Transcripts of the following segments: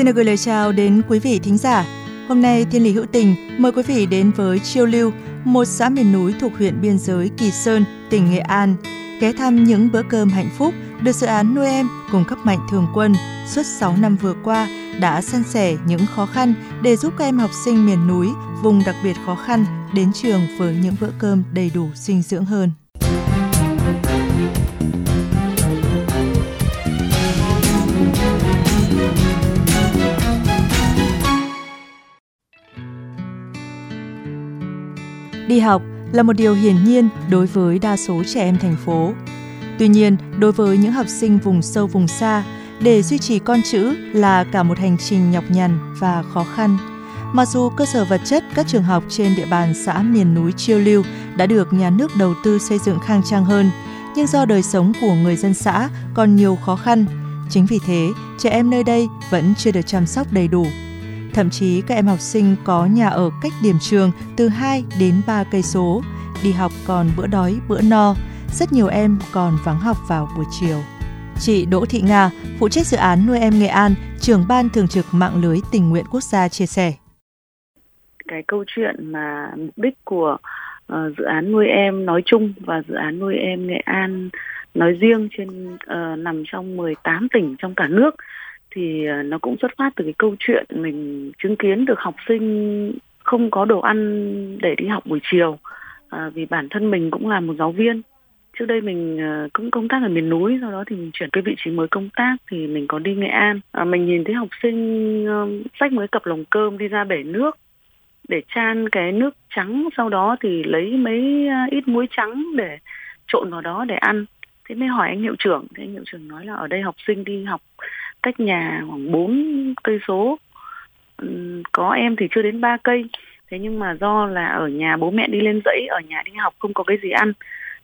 Xin được gửi lời chào đến quý vị thính giả. Hôm nay Thiên Lý Hữu Tình mời quý vị đến với Chiêu Lưu, một xã miền núi thuộc huyện biên giới Kỳ Sơn, tỉnh Nghệ An, ghé thăm những bữa cơm hạnh phúc được dự án nuôi em cùng cấp mạnh thường quân suốt 6 năm vừa qua đã san sẻ những khó khăn để giúp các em học sinh miền núi, vùng đặc biệt khó khăn đến trường với những bữa cơm đầy đủ dinh dưỡng hơn. Đi học là một điều hiển nhiên đối với đa số trẻ em thành phố. Tuy nhiên, đối với những học sinh vùng sâu vùng xa, để duy trì con chữ là cả một hành trình nhọc nhằn và khó khăn. Mặc dù cơ sở vật chất các trường học trên địa bàn xã miền núi Chiêu Lưu đã được nhà nước đầu tư xây dựng khang trang hơn, nhưng do đời sống của người dân xã còn nhiều khó khăn, chính vì thế trẻ em nơi đây vẫn chưa được chăm sóc đầy đủ. Thậm chí các em học sinh có nhà ở cách điểm trường từ 2 đến 3 cây số, đi học còn bữa đói bữa no, rất nhiều em còn vắng học vào buổi chiều. Chị Đỗ Thị Nga, phụ trách dự án nuôi em Nghệ An, trưởng ban thường trực mạng lưới tình nguyện quốc gia chia sẻ. cái câu chuyện mà mục đích của uh, dự án nuôi em nói chung và dự án nuôi em Nghệ An nói riêng trên uh, nằm trong 18 tỉnh trong cả nước thì ờ, nó cũng xuất phát từ cái câu chuyện mình chứng kiến được học sinh không có đồ ăn để đi học buổi chiều. À, vì bản thân mình cũng là một giáo viên. Trước đây mình ờ, cũng công tác ở miền núi sau đó thì mình chuyển cái vị trí mới công tác thì mình có đi Nghệ An. À, mình nhìn thấy học sinh sách xách một cặp lồng cơm đi ra bể nước để chan cái nước trắng sau đó thì lấy mấy ít muối trắng để trộn vào đó để ăn. Thế mới hỏi anh hiệu trưởng thế anh hiệu trưởng nói là ở đây học sinh đi học cách nhà khoảng 4 cây số. Ừ, có em thì chưa đến 3 cây. Thế nhưng mà do là ở nhà bố mẹ đi lên dãy, ở nhà đi học không có cái gì ăn,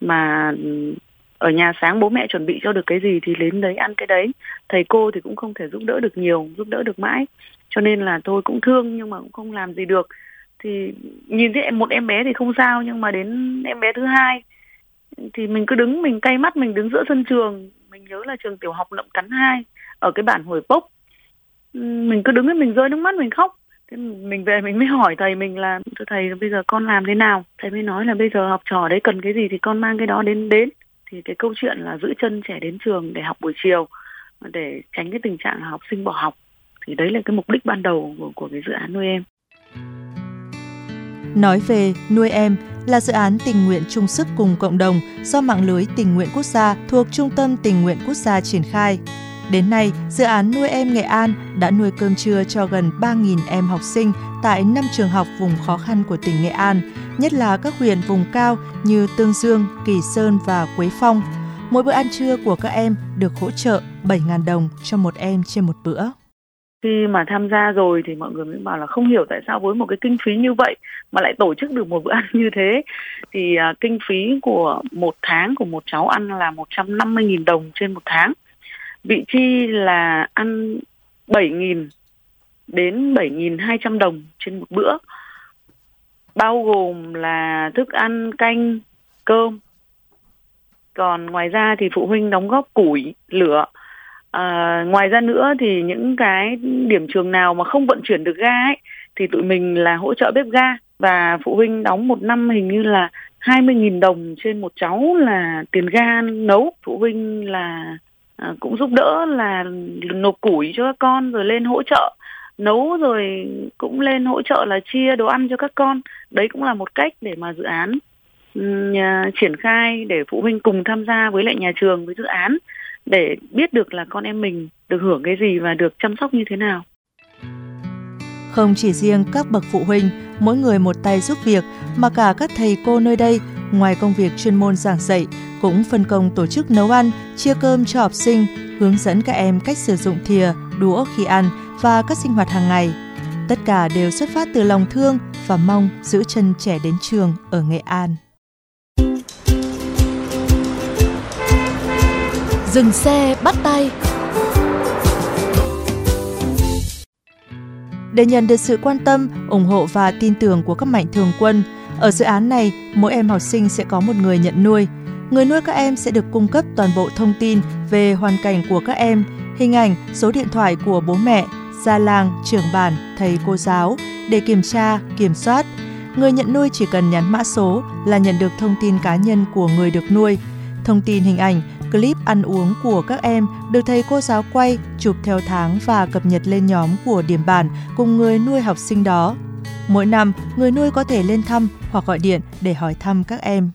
mà ừ, ở nhà sáng bố mẹ chuẩn bị cho được cái gì thì đến đấy ăn cái đấy. Thầy cô thì cũng không thể giúp đỡ được nhiều, giúp đỡ được mãi. Cho nên là tôi cũng thương nhưng mà cũng không làm gì được. Thì nhìn thấy một em bé thì không sao nhưng mà đến em bé thứ hai thì mình cứ đứng, mình cay mắt, mình đứng giữa sân trường. Mình nhớ là trường tiểu học nậm cắn hai ở cái bản hồi bốc mình cứ đứng ấy mình rơi nước mắt mình khóc. Thế mình về mình mới hỏi thầy mình là thưa thầy bây giờ con làm thế nào? Thầy mới nói là bây giờ học trò đấy cần cái gì thì con mang cái đó đến đến. Thì cái câu chuyện là giữ chân trẻ đến trường để học buổi chiều để tránh cái tình trạng học sinh bỏ học. Thì đấy là cái mục đích ban đầu của, của cái dự án nuôi em. Nói về nuôi em là dự án tình nguyện chung sức cùng cộng đồng do mạng lưới tình nguyện quốc gia thuộc Trung tâm Tình nguyện Quốc gia triển khai. Đến nay, dự án nuôi em Nghệ An đã nuôi cơm trưa cho gần 3.000 em học sinh tại 5 trường học vùng khó khăn của tỉnh Nghệ An, nhất là các huyện vùng cao như Tương Dương, Kỳ Sơn và Quế Phong. Mỗi bữa ăn trưa của các em được hỗ trợ 7.000 đồng cho một em trên một bữa. khi mà tham gia rồi thì mọi người mới bảo là không hiểu tại sao với một cái kinh phí như vậy mà lại tổ chức được một bữa ăn như thế thì à, kinh phí của một tháng của một cháu ăn là 150.000 đồng trên một tháng vị chi là ăn 7.000 đến 7.200 đồng trên một bữa. Bao gồm là thức ăn canh cơm. Còn ngoài ra thì phụ huynh đóng góp củi lửa. À, ngoài ra nữa thì những cái điểm trường nào mà không vận chuyển được ga ấy, thì tụi mình là hỗ trợ bếp ga. Và phụ huynh đóng một năm hình như là 20.000 đồng trên một cháu là tiền ga nấu. Phụ huynh là à, cũng giúp đỡ là nộp củi cho các con rồi lên hỗ trợ nấu rồi cũng lên hỗ trợ là chia đồ ăn cho các con. Đấy cũng là một cách để mà dự án nhà- triển khai để phụ huynh cùng tham gia với lại nhà trường với dự án để biết được là con em mình được hưởng cái gì và được chăm sóc như thế nào. Không chỉ riêng các bậc phụ huynh, mỗi người một tay giúp việc, mà cả các thầy cô nơi đây, ngoài công việc chuyên môn giảng dạy, cũng phân công tổ chức nấu ăn, chia cơm cho học sinh, hướng dẫn các em cách sử dụng thìa, đũa khi ăn và các sinh hoạt hàng ngày. Tất cả đều xuất phát từ lòng thương và mong giữ chân trẻ đến trường ở Nghệ An. Dừng xe bắt tay Để nhận được sự quan tâm, ủng hộ và tin tưởng của các mạnh thường quân, ở dự án này, mỗi em học sinh sẽ có một người nhận nuôi. Người nuôi các em sẽ được cung cấp toàn bộ thông tin về hoàn cảnh của các em, hình ảnh, số điện thoại của bố mẹ, gia làng, trưởng bản, thầy cô giáo để kiểm tra, kiểm soát. Người nhận nuôi chỉ cần nhắn mã số là nhận được thông tin cá nhân của người được nuôi. Thông tin hình ảnh, clip ăn uống của các em được thầy cô giáo quay, chụp theo tháng và cập nhật lên nhóm của điểm bản cùng người nuôi học sinh đó. Mỗi năm, người nuôi có thể lên thăm hoặc gọi điện để hỏi thăm các em.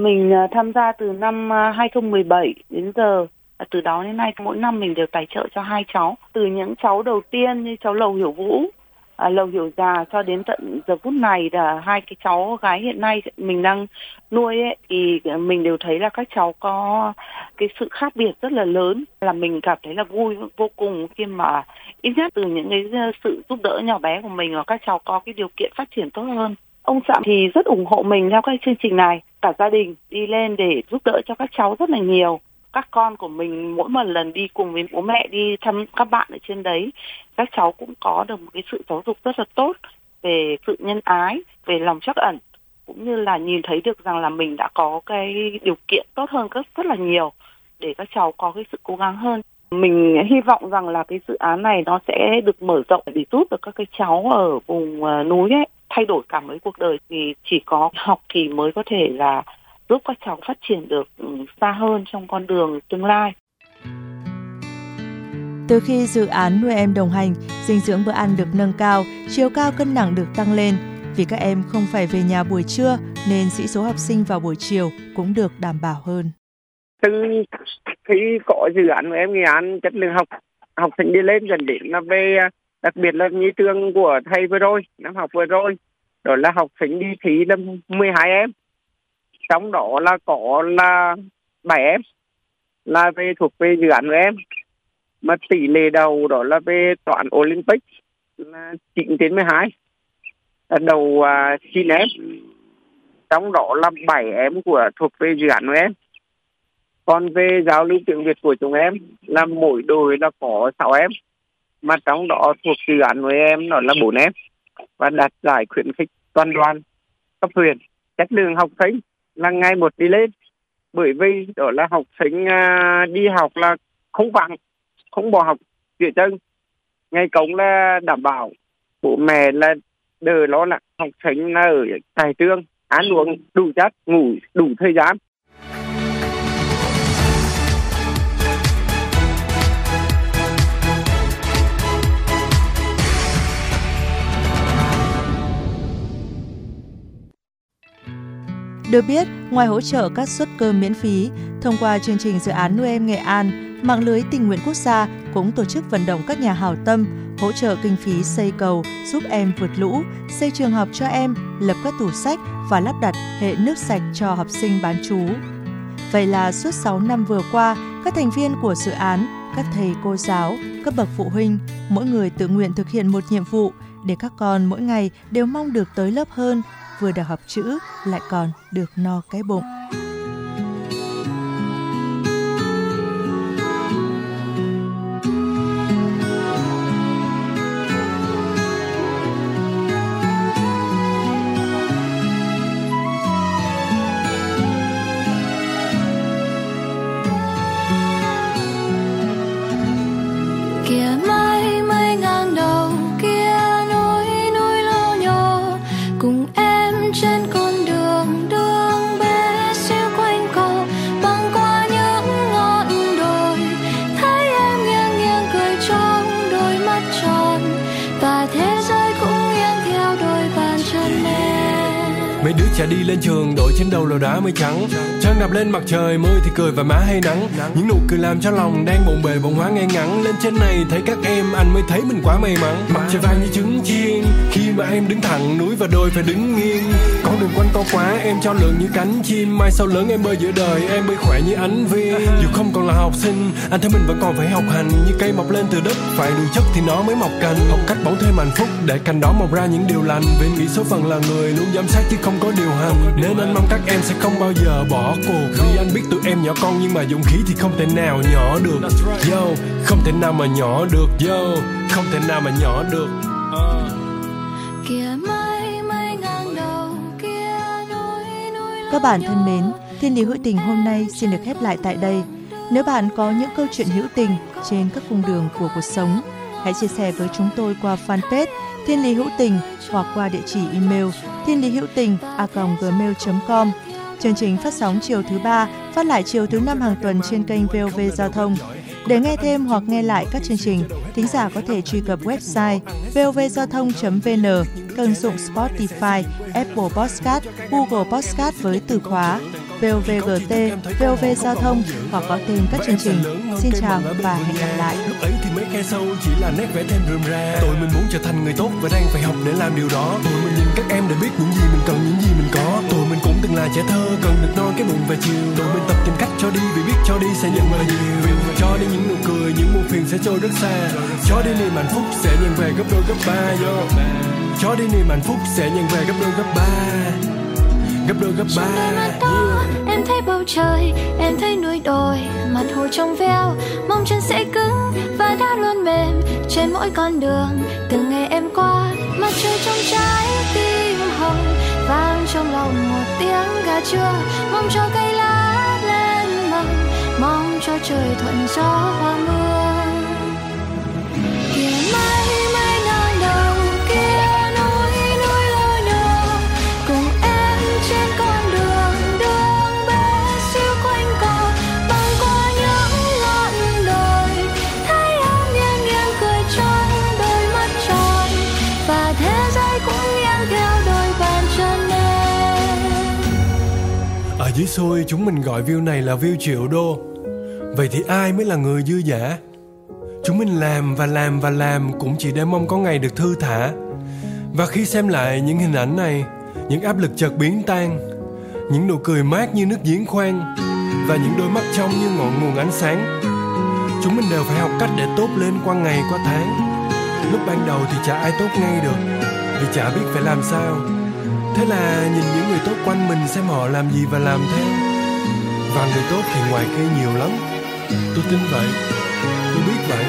Mình à, tham gia từ năm à, 2017 đến giờ. À, từ đó đến nay mỗi năm mình đều tài trợ cho hai cháu. Từ những cháu đầu tiên như cháu Lầu Hiểu Vũ à, lầu hiểu già cho đến tận giờ phút này là hai cái cháu gái hiện nay mình đang nuôi ấy, thì mình đều thấy là các cháu có cái sự khác biệt rất là lớn. Là mình cảm thấy là vui vô cùng khi mà ít nhất từ những cái ờ, sự giúp đỡ nhỏ bé của mình và các cháu có cái điều kiện phát triển tốt hơn. Ông Phạm thì rất ủng hộ mình theo cái chương trình này. Cả gia đình đi lên để giúp đỡ cho các cháu rất là nhiều các con của mình mỗi một lần đi cùng với bố mẹ đi thăm các bạn ở trên đấy, các cháu cũng có được một cái sự giáo dục rất là tốt về sự nhân ái, về lòng trắc ẩn, cũng như là nhìn thấy được rằng là mình đã có cái điều kiện tốt hơn rất rất là nhiều để các cháu có cái sự cố gắng hơn. Mình hy vọng rằng là cái dự án này nó sẽ được mở rộng để giúp được các cái cháu ở vùng ờ, núi ấy thay đổi cả mấy cuộc đời. Thì chỉ có học thì mới có thể là giúp các cháu phát triển được ừ, xa hơn trong con đường tương lai. Từ khi dự án nuôi em đồng hành, dinh dưỡng bữa ăn được nâng cao, chiều cao cân nặng được tăng lên. Vì các em không phải về nhà buổi trưa nên sĩ số học sinh vào buổi chiều cũng được đảm bảo hơn. Từ khi có dự án nuôi em Nghệ An chất lượng học học sinh đi lên dần đến là về đặc biệt là như trường của thầy vừa rồi năm học vừa rồi đó là học sinh đi thi là 12 em trong đó là có là bảy em là về thuộc về dự án của em. Mà tỷ lệ đầu đó là về toán Olympic là 9 đến 12 đầu à, uh, 9 em. Trong đó là 7 em của thuộc về dự án của em. Còn về giao lưu tiếng Việt của chúng em là mỗi đội là có 6 em. Mà trong đó thuộc dự án của em đó là 4 em. Và đạt giải khuyến khích toàn đoàn cấp huyện chất lượng học sinh là ngày một đi lên. Bởi vì đó là học sinh à, đi học là không vắng không bỏ học giữa chân ngày cống là đảm bảo bố mẹ là đỡ lo là học sinh là ở tại trường ăn uống đủ chất ngủ đủ thời gian. Được biết, ngoài hỗ trợ các suất cơm miễn phí, thông qua chương trình dự án nuôi em Nghệ An, mạng lưới tình nguyện quốc gia cũng tổ chức vận động các nhà hảo tâm hỗ trợ kinh phí xây cầu giúp em vượt lũ, xây trường học cho em, lập các tủ sách và lắp đặt hệ nước sạch cho học sinh bán trú. Vậy là suốt 6 năm vừa qua, các thành viên của dự án, các thầy cô giáo, các bậc phụ huynh, mỗi người tự nguyện thực hiện một nhiệm vụ để các con mỗi ngày đều mong được tới lớp hơn, vừa được học chữ lại còn được no cái bụng. Mấy đứa trẻ đi lên trường, đội trên đầu lò đá mây trắng. Trăng đập lên mặt trời, mưa thì cười và má hay nắng. Những nụ cười làm cho lòng đang bồn bề bồn hóa ngay ngắn. Lên trên này thấy các em, anh mới thấy mình quá may mắn. Mặt trời vàng như trứng chiên, khi mà em đứng thẳng, núi và đôi phải đứng nghiêng. Con đường quanh co quá, em cho lượng như cánh chim. Mai sau lớn em bơi giữa đời, em bơi khỏe như ánh viên. Dù không còn là học sinh, anh thấy mình vẫn còn phải học hành. Như cây mọc lên từ đất, phải đủ chất thì nó mới mọc cành. Học cách bóng thêm hạnh phúc, để cành đó mọc ra những điều lành. Vì nghĩ số phận là người, luôn giám sát chứ không có điều hành nên anh mong các em sẽ không bao giờ bỏ cuộc vì anh biết tụi em nhỏ con nhưng mà dũng khí thì không thể nào nhỏ được yo không thể nào mà nhỏ được yo không thể nào mà nhỏ được. Các bạn thân mến, Thiên lý hữu tình hôm nay xin được khép lại tại đây. Nếu bạn có những câu chuyện hữu tình trên các cung đường của cuộc sống, hãy chia sẻ với chúng tôi qua fanpage Thiên lý hữu tình hoặc qua địa chỉ email thiên lý hữu tình a gmail.com. Chương trình phát sóng chiều thứ ba, phát lại chiều thứ năm hàng tuần trên kênh VOV Giao thông. Để nghe thêm hoặc nghe lại các chương trình, thính giả có thể truy cập website vovgiao thông.vn, kênh dụng Spotify, Apple Podcast, Google Podcast với từ khóa VOVGT, VOV Giao thông hoặc có tên các chương trình. Xin chào và hẹn gặp lại. Lúc ấy thì mấy khe sâu chỉ là nét vẽ thêm rườm ra. Tôi mình muốn trở thành người tốt và đang phải học để làm điều đó. Tôi mình nhìn các em để biết những gì mình cần, những gì mình có. Tôi mình cũng từng là trẻ thơ, cần được no cái bụng và chiều. Tôi mình tập tìm cách cho đi vì biết cho đi sẽ nhận lại nhiều. Cho đi những nụ cười, những buồn phiền sẽ trôi rất xa. Cho đi niềm hạnh phúc sẽ nhận về gấp đôi gấp ba. Yo. Cho đi niềm hạnh phúc sẽ nhận về gấp đôi gấp ba gấp đôi gấp ba yeah thấy bầu trời, em thấy núi đồi, mặt hồ trong veo, mong chân sẽ cứng và đã luôn mềm trên mỗi con đường. Từng ngày em qua, mặt trời trong trái tim hồng, vang trong lòng một tiếng gà trưa mong cho cây lá lên mầm, mong cho trời thuận gió hoa mưa. Dưới xôi chúng mình gọi view này là view triệu đô. Vậy thì ai mới là người dư giả? Chúng mình làm và làm và làm cũng chỉ để mong có ngày được thư thả. Và khi xem lại những hình ảnh này, Những áp lực chợt biến tan, Những nụ cười mát như nước giếng khoan, Và những đôi mắt trong như ngọn nguồn ánh sáng, Chúng mình đều phải học cách để tốt lên qua ngày, qua tháng. Lúc ban đầu thì chả ai tốt ngay được, Vì chả biết phải làm sao. Thế là nhìn những người tốt quanh mình xem họ làm gì và làm theo Và người tốt thì ngoài kia nhiều lắm. Tôi tin vậy. Tôi biết vậy.